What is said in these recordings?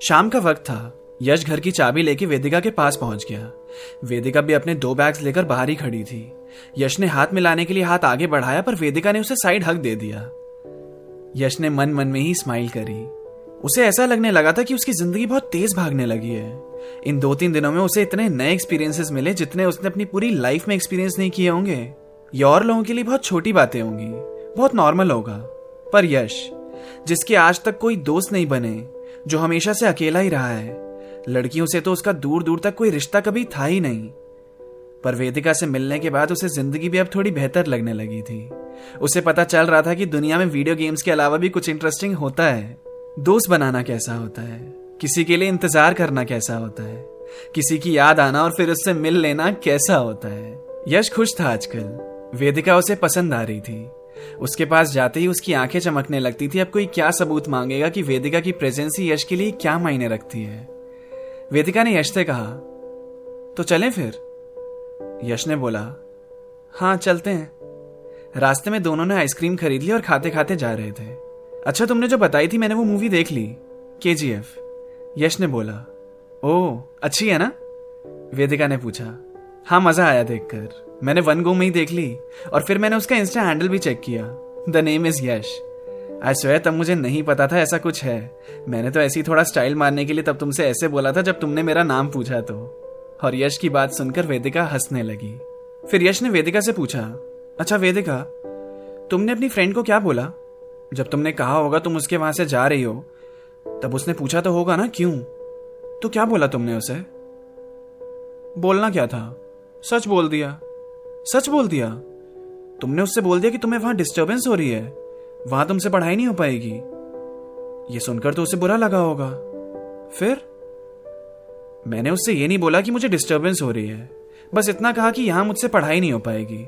शाम का वक्त था। यश घर की चाबी लेके वेदिका के पास पहुँच गया। वेदिका भी अपने दो बैग्स लेकर बाहर ही खड़ी थी। यश ने हाथ मिलाने के लिए हाथ आगे बढ़ाया, पर वेदिका ने उसे साइड हक दे दिया। यश ने मन मन में ही स्माइल करी। उसे ऐसा लगने लगा था कि उसकी ज़िंदगी बहुत तेज भागने लगी है। इन दो तीन दिनों में उसे इतने नए एक्सपीरियंसेस मिले जितने उसने अपनी पूरी लाइफ में एक्सपीरियंस नहीं किए होंगे। ये और लोगों के लिए बहुत छोटी बातें होंगी। बहुत नॉर्मल होगा। पर यश, जिसके आज तक कोई दोस्त नहीं बने जो हमेशा से अकेला ही रहा है। लड़कियों से तो उसका दूर दूर तक कोई रिश्ता कभी था ही नहीं। पर वेदिका से मिलने के बाद उसे ज़िंदगी भी अब थोड़ी बेहतर लगने लगी थी। उसे पता चल रहा था कि दुनिया में वीडियो गेम्स के अलावा भी कुछ इंटरेस्टिंग होता है। दोस्त बनाना कैसा होता है? किसी के लिए इंतज़ार करना कैसा होता है? किसी की याद आना और फिर उससे मिल लेना कैसा होता है? यश खुश था आजकल। वेदिका उसे पसंद आ रही थी। उसके पास जाते ही उसकी आँखें चमकने लगती थी। अब कोई क्या सबूत मांगेगा कि वेदिका की प्रेजेंस ही यश के लिए क्या मायने रखती है? वेदिका ने यश से कहा तो चलें फिर? यश ने बोला हाँ चलते हैं। रास्ते में दोनों ने आइसक्रीम खरीद ली और खाते खाते जा रहे थे। अच्छा तुमने जो बताई थी मैंने वो मूवी देख ली के यश ने बोला ओ अच्छी है ना? वेदिका ने पूछा हाँ मज़ा आया देखकर। मैंने वन गो में ही देख ली और फिर मैंने उसका इंस्टा हैंडल भी चेक किया। द नेम इज़ यश आज स्वयं तब मुझे नहीं पता था ऐसा कुछ है। मैंने तो ऐसे थोड़ा स्टाइल मारने के लिए तब तुमसे ऐसे बोला था जब तुमने मेरा नाम पूछा तो। और यश की बात सुनकर वेदिका हंसने लगी। फिर यश ने वेदिका से पूछा अच्छा वेदिका, तुमने अपनी फ्रेंड को क्या बोला? जब तुमने कहा होगा तुम उसके वहाँ से जा रही हो, तब उसने पूछा तो होगा ना, क्यों? तो क्या बोला तुमने उसे? बोलना क्या था? सच बोल दिया। सच बोल दिया? तुमने उससे बोल दिया कि तुम्हें वहाँ डिस्टर्बेंस हो रही है। वहाँ तुमसे पढ़ाई नहीं हो पाएगी। ये सुनकर तो उसे बुरा लगा होगा। फिर? मैंने उससे ये नहीं बोला कि मुझे डिस्टर्बेंस हो रही है। बस इतना कहा कि यहाँ मुझसे पढ़ाई नहीं हो पाएगी।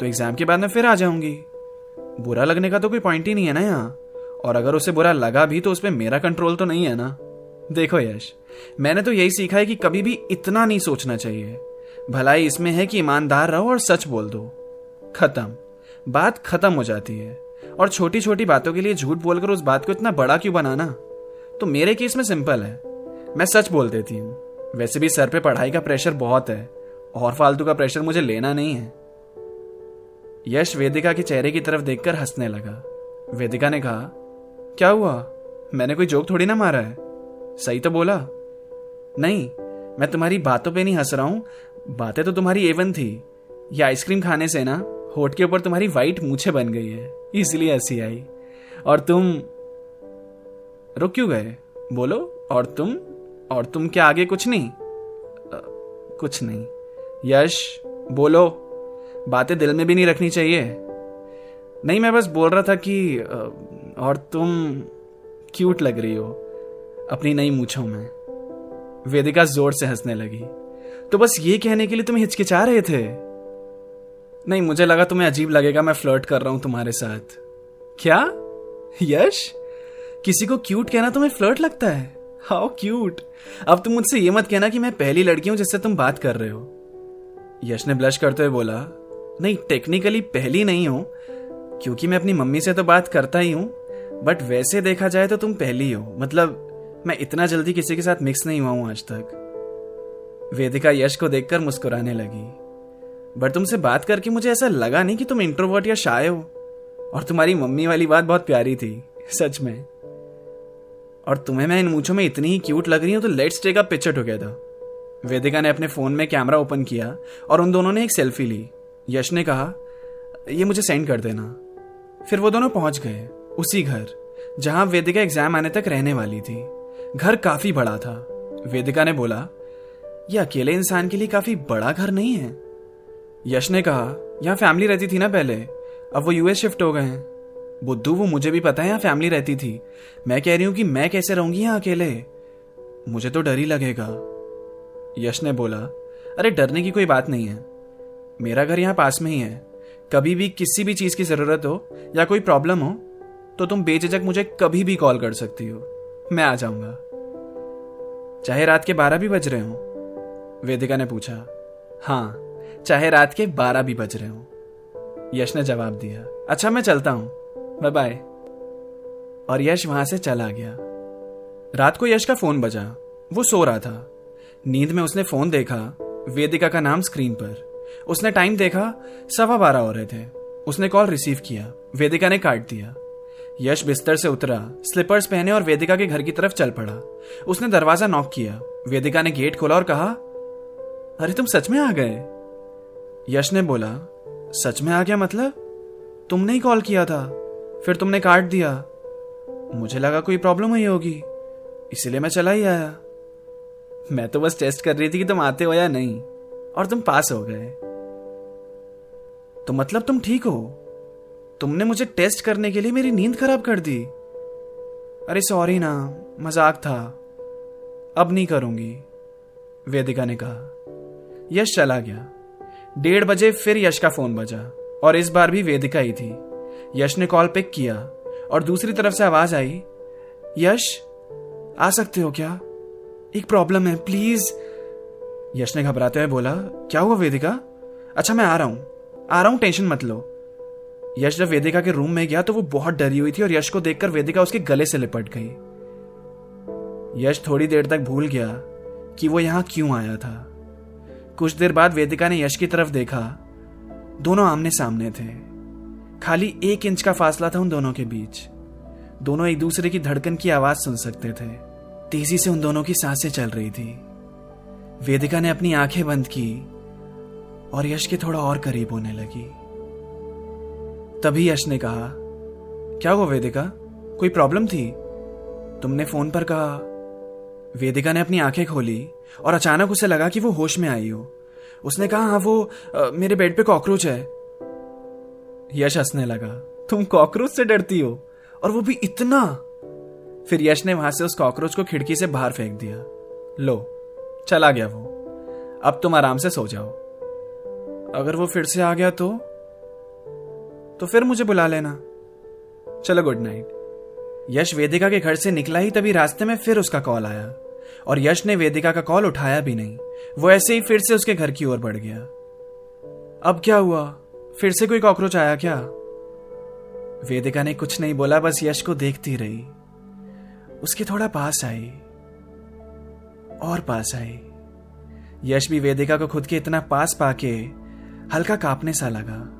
तो एग्ज़ाम के बाद मैं फिर आ जाऊँगी। बुरा लगने का तो कोई पॉइंट ही नहीं है ना यहाँ। और अगर उसे बुरा लगा भी तो उस पर मेरा कंट्रोल तो नहीं है ना। देखो यश, मैंने तो यही सीखा है कि कभी भी इतना नहीं सोचना चाहिए। भलाई इसमें है कि ईमानदार रहो और सच बोल दो। खत्म। बात खत्म हो जाती है। और छोटी छोटी बातों के लिए झूठ बोलकर उस बात को इतना बड़ा क्यों बनाना? तो मेरे केस में सिंपल है। मैं सच बोल देती हूँ। वैसे भी सर पे पढ़ाई का प्रेशर बहुत है। और फालतू का प्रेशर मुझे लेना नहीं है। यश वेदिका के चेहरे की तरफ़ देखकर हंसने लगा। वेदिका ने कहा, क्या हुआ? मैंने कोई जोक थोड़ी ना मारा है? सही तो बोला? नहीं। मैं तुम्हारी बातों पे नहीं हंस रहा हूँ। बातें तो तुम्हारी एवन थी। ये आइसक्रीम खाने से ना होठ के ऊपर तुम्हारी वाइट मूछे बन गई है। इसलिए हँसी आई। और तुम रुक क्यों गए? बोलो और तुम और तुम क्या आगे कुछ नहीं? आ, कुछ नहीं। यश बोलो। बातें दिल में भी नहीं रखनी चाहिए। नहीं मैं बस बोल रहा था कि और तुम क्यूट लग रही हो अपनी नई मूछों में। वेदिका ज़ोर से हंसने लगी। तो बस ये कहने के लिए तुम हिचकिचा रहे थे? नहीं, मुझे लगा तुम्हें अजीब लगेगा मैं फ्लर्ट कर रहा हूँ तुम्हारे साथ। क्या? यश? किसी को क्यूट कहना तुम्हें फ्लर्ट लगता है? हाउ क्यूट अब तुम मुझसे ये मत कहना कि मैं पहली लड़की हूँ जिससे तुम बात कर रहे हो। यश ने ब्लश करते हुए बोला, नहीं टेक्निकली पहली नहीं हो, क्योंकि मैं अपनी मम्मी से तो बात करता ही हूँ बट वैसे देखा जाए तो तुम पहली हो। मतलब मैं इतना जल्दी किसी के साथ मिक्स नहीं हुआ हूँ आज तक। वेदिका यश को देखकर मुस्कुराने लगी। बट तुमसे बात करके मुझे ऐसा लगा नहीं कि तुम इंट्रोवर्ट या शाय हो। और तुम्हारी मम्मी वाली बात बहुत प्यारी थी, सच में। और तुम्हें मैं इन मूछों में इतनी ही क्यूट लग रही हूँ तो let's take a picture together Vedika ने अपने फ़ोन में कैमरा ओपन किया और उन दोनों ने एक सेल्फी ली। यश ने कहा, ये मुझे सेंड कर देना। फिर वो दोनों पहुँच गए, उसी घर, जहाँ वेदिका एग्ज़ाम आने तक रहने वाली थी। घर काफ़ी बड़ा था। वेदिका ने बोला यह अकेले इंसान के लिए काफ़ी बड़ा घर नहीं है। यश ने कहा, यहाँ फैमिली रहती थी ना पहले, अब वो यूएस शिफ्ट हो गए हैं। बुद्धू, वो मुझे भी पता है यहाँ फैमिली रहती थी। मैं कह रही हूँ कि मैं कैसे रहूँगी यहाँ अकेले? मुझे तो डर ही लगेगा, यश ने बोला। अरे, डरने की कोई बात नहीं है। मेरा घर यहाँ पास में ही है। कभी भी किसी भी चीज़ की ज़रूरत हो या कोई प्रॉब्लम हो तो तुम बेझिझक मुझे कभी भी कॉल कर सकती हो। मैं आ जाऊँगा। चाहे रात के बारह भी बज रहे हो वेदिका ने पूछा हाँ चाहे रात के बारह भी बज रहे हो। यश ने जवाब दिया अच्छा मैं चलता हूँ। बाय बाय और यश वहाँ से चला गया। रात को यश का फ़ोन बजा, वो सो रहा था। नींद में उसने फ़ोन देखा, वेदिका का नाम स्क्रीन पर। उसने टाइम देखा, सवा बारह हो रहे थे। उसने कॉल रिसीव किया, वेदिका ने काट दिया। यश बिस्तर से उतरा, स्लीपर्स पहने और वेदिका के घर की तरफ़ चल पड़ा। उसने दरवाज़ा नॉक किया, वेदिका ने गेट खोला और कहा अरे तुम सच में आ गए? यश ने बोला, सच में आ गया मतलब? तुमने ही कॉल किया था, फिर तुमने काट दिया। मुझे लगा कोई प्रॉब्लम हुई होगी, इसीलिए मैं चला ही आया। मैं तो बस टेस्ट कर रही थी कि तुम आते हो या नहीं, और तुम पास हो गए। तो मतलब तुम ठीक हो? तुमने मुझे टेस्ट करने के लिए मेरी नींद खराब कर दी। अरे सॉरी ना, मज़ाक था। अब नहीं करूँगी, वेदिका ने कहा। यश चला गया। डेढ़ बजे फिर यश का फ़ोन बजा, और इस बार भी वेदिका ही थी। यश ने कॉल पिक किया, और दूसरी तरफ़ से आवाज़ आई, यश, आ सकते हो क्या? एक प्रॉब्लम है, प्लीज़. यश ने घबराते हुए बोला, क्या हुआ वेदिका? अच्छा मैं आ रहा हूँ। आ रहा हूँ, टेंशन मत लो। यश जब वेदिका के रूम में गया तो वो बहुत डरी हुई थी, और यश को देखकर वेदिका उसके गले से लिपट गई। यश थोड़ी देर तक भूल गया कि वो यहाँ क्यों आया था। कुछ देर बाद वेदिका ने यश की तरफ़ देखा। दोनों आमने सामने थे। खाली एक इंच का फासला था उन दोनों के बीच। दोनों एक दूसरे की धड़कन की आवाज़ सुन सकते थे। तेज़ी से उन दोनों की साँसें चल रही थी। वेदिका ने अपनी आँखें बंद की और यश के थोड़ा और करीब होने लगी। तभी यश ने कहा, क्या हुआ वेदिका? कोई प्रॉब्लम थी? तुमने फ़ोन पर कहा वेदिका ने अपनी आँखें खोली और अचानक उसे लगा कि वो होश में आई हो। उसने कहा हाँ वो आ, मेरे बेड पे कॉकरोच है। यश हंसने लगा तुम कॉकरोच से डरती हो और वो भी इतना? फिर यश ने वहाँ से उस कॉकरोच को खिड़की से बाहर फेंक दिया। लो चला गया वो। अब तुम आराम से सो जाओ। अगर वो फिर से आ गया तो तो फिर मुझे बुला लेना। चलो गुड नाइट। यश वेदिका के घर से निकला ही तभी रास्ते में फिर उसका कॉल आया। और यश ने वेदिका का कॉल उठाया भी नहीं। वो ऐसे ही फिर से उसके घर की ओर बढ़ गया। अब क्या हुआ? फिर से कोई कॉकरोच आया क्या? वेदिका ने कुछ नहीं बोला, बस यश को देखती रही। उसके थोड़ा पास आई। और पास आई। यश भी वेदिका को खुद के इतना पास पाके हल्का कांपने सा लगा।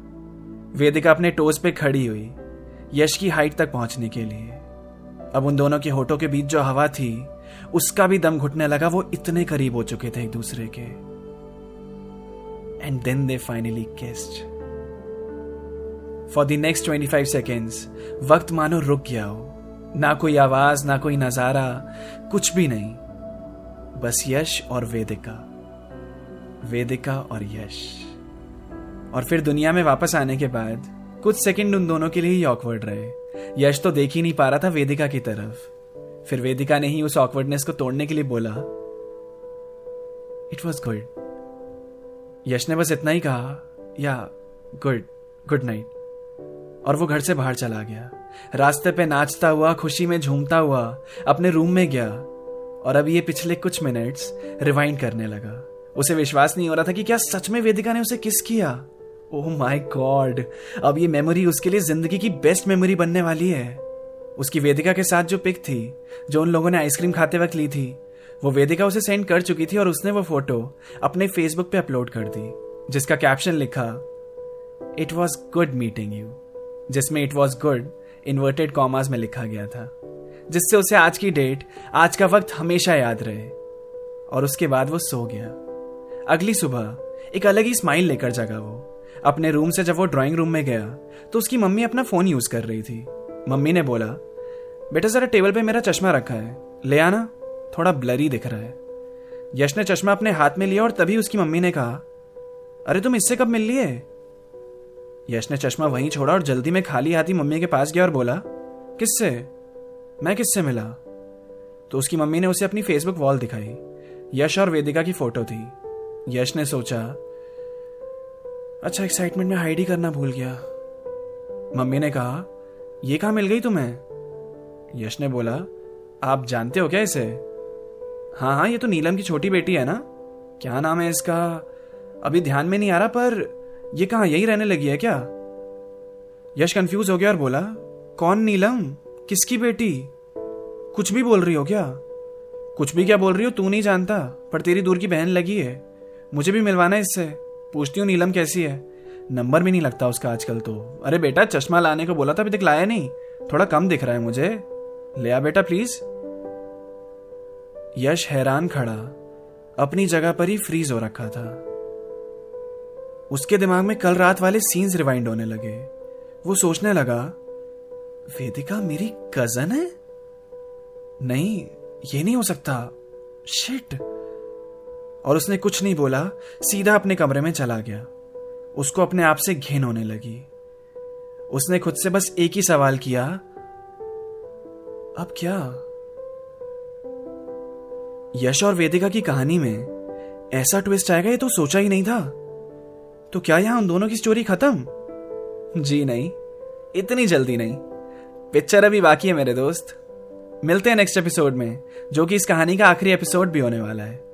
वेदिका अपने टोज पे खड़ी हुई, यश की हाइट तक पहुँचने के लिए। अब उन दोनों के होठों के बीच जो हवा थी, उसका भी दम घुटने लगा, वो इतने करीब हो चुके थे एक दूसरे के। And then they finally kissed for the next twenty five seconds वक्त मानो रुक गया हो। ना कोई आवाज़, ना कोई नज़ारा, कुछ भी नहीं। बस यश और वेदिका। वेदिका और यश। और फिर दुनिया में वापस आने के बाद, कुछ सेकंड उन दोनों के लिए ही ऑकवर्ड रहे। यश तो देख ही नहीं पा रहा था वेदिका की तरफ़। फिर वेदिका ने ही उस ऑकवर्डनेस को तोड़ने के लिए बोला इट वॉज़ गुड यश ने बस इतना ही कहा, या गुड गुड नाइट और वो घर से बाहर चला गया। रास्ते पे नाचता हुआ, खुशी में झूमता हुआ, अपने रूम में गया। और अब ये पिछले कुछ मिनट्स रिवाइंड करने लगा। उसे विश्वास नहीं हो रहा था कि क्या सच में वेदिका ने उसे किस किया? ओह माय गॉड अब ये मेमोरी उसके लिए ज़िंदगी की बेस्ट मेमोरी बनने वाली है। उसकी वेदिका के साथ जो पिक थी, जो उन लोगों ने आइसक्रीम खाते वक्त ली थी, वो वेदिका उसे सेंड कर चुकी थी और उसने वो फ़ोटो अपने फेसबुक पे अपलोड कर दी, जिसका कैप्शन लिखा it was good meeting you जिसमें it was good inverted commas में लिखा गया था, जिससे उसे आज की डेट आज का वक्त हमेशा याद रहे। और उसके बाद वो सो गया। अगली सुबह एक अलग ही स्माइल लेकर जगा वो। अपने रूम से जब वो ड्राइंग रूम में गया तो उसकी मम्मी अपना फ़ोन यूज़ कर रही थी। मम्मी ने बोला, बेटा, जरा टेबल पे मेरा चश्मा रखा है। ले आना, थोड़ा ब्लरी दिख रहा है। यश ने चश्मा अपने हाथ में लिया और तभी उसकी मम्मी ने कहा, अरे, तुम इससे कब मिल लिए? यश ने चश्मा वहीं छोड़ा और जल्दी में खाली हाथी मम्मी के पास गया और बोला, किससे? मैं किससे मिला? तो उसकी मम्मी ने उसे अपनी फेसबुक वॉल दिखाई। यश और वेदिका की फ़ोटो थी। यश ने सोचा अच्छा एक्साइटमेंट में हाइड ही करना भूल गया। मम्मी ने कहा, ये कहा मिल गई तुम्हें? यश ने बोला, आप जानते हो क्या इसे? हाँ हाँ ये तो नीलम की छोटी बेटी है ना? क्या नाम है इसका? अभी ध्यान में नहीं आ रहा, पर ये कहा, यही रहने लगी है क्या? यश कंफ्यूज हो गया और बोला, कौन नीलम? किसकी बेटी? कुछ भी बोल रही हो क्या? कुछ भी क्या बोल रही हो, तू नहीं जानता, पर तेरी दूर की बहन लगी है। मुझे भी मिलवाना इससे। पूछती हूँ, नीलम कैसी है? नंबर भी नहीं लगता उसका आजकल तो। अरे बेटा, चश्मा लाने को बोला था, अभी तक लाया नहीं। थोड़ा कम दिख रहा है मुझे। ले आ बेटा प्लीज़ यश हैरान खड़ा। अपनी जगह पर ही फ्रीज हो रखा था। उसके दिमाग में कल रात वाले सीन्स रिवाइंड होने लगे। वो सोचने लगा, वेदिका मेरी कज़न है? नहीं, ये नहीं हो सकता। शिट और उसने कुछ नहीं बोला, सीधा अपने कमरे में चला गया। उसको अपने आप से घिन होने लगी। उसने खुद से बस एक ही सवाल किया, अब क्या? यश और वेदिका की कहानी में ऐसा ट्विस्ट आएगा, ये तो सोचा ही नहीं था। तो क्या यहाँ उन दोनों की स्टोरी खत्म? जी नहीं, इतनी जल्दी नहीं। पिक्चर अभी बाकी है मेरे दोस्त। मिलते हैं नेक्स्ट एपिसोड में, जो कि इस कहानी का आखिरी एपिसोड भी होने वाला है।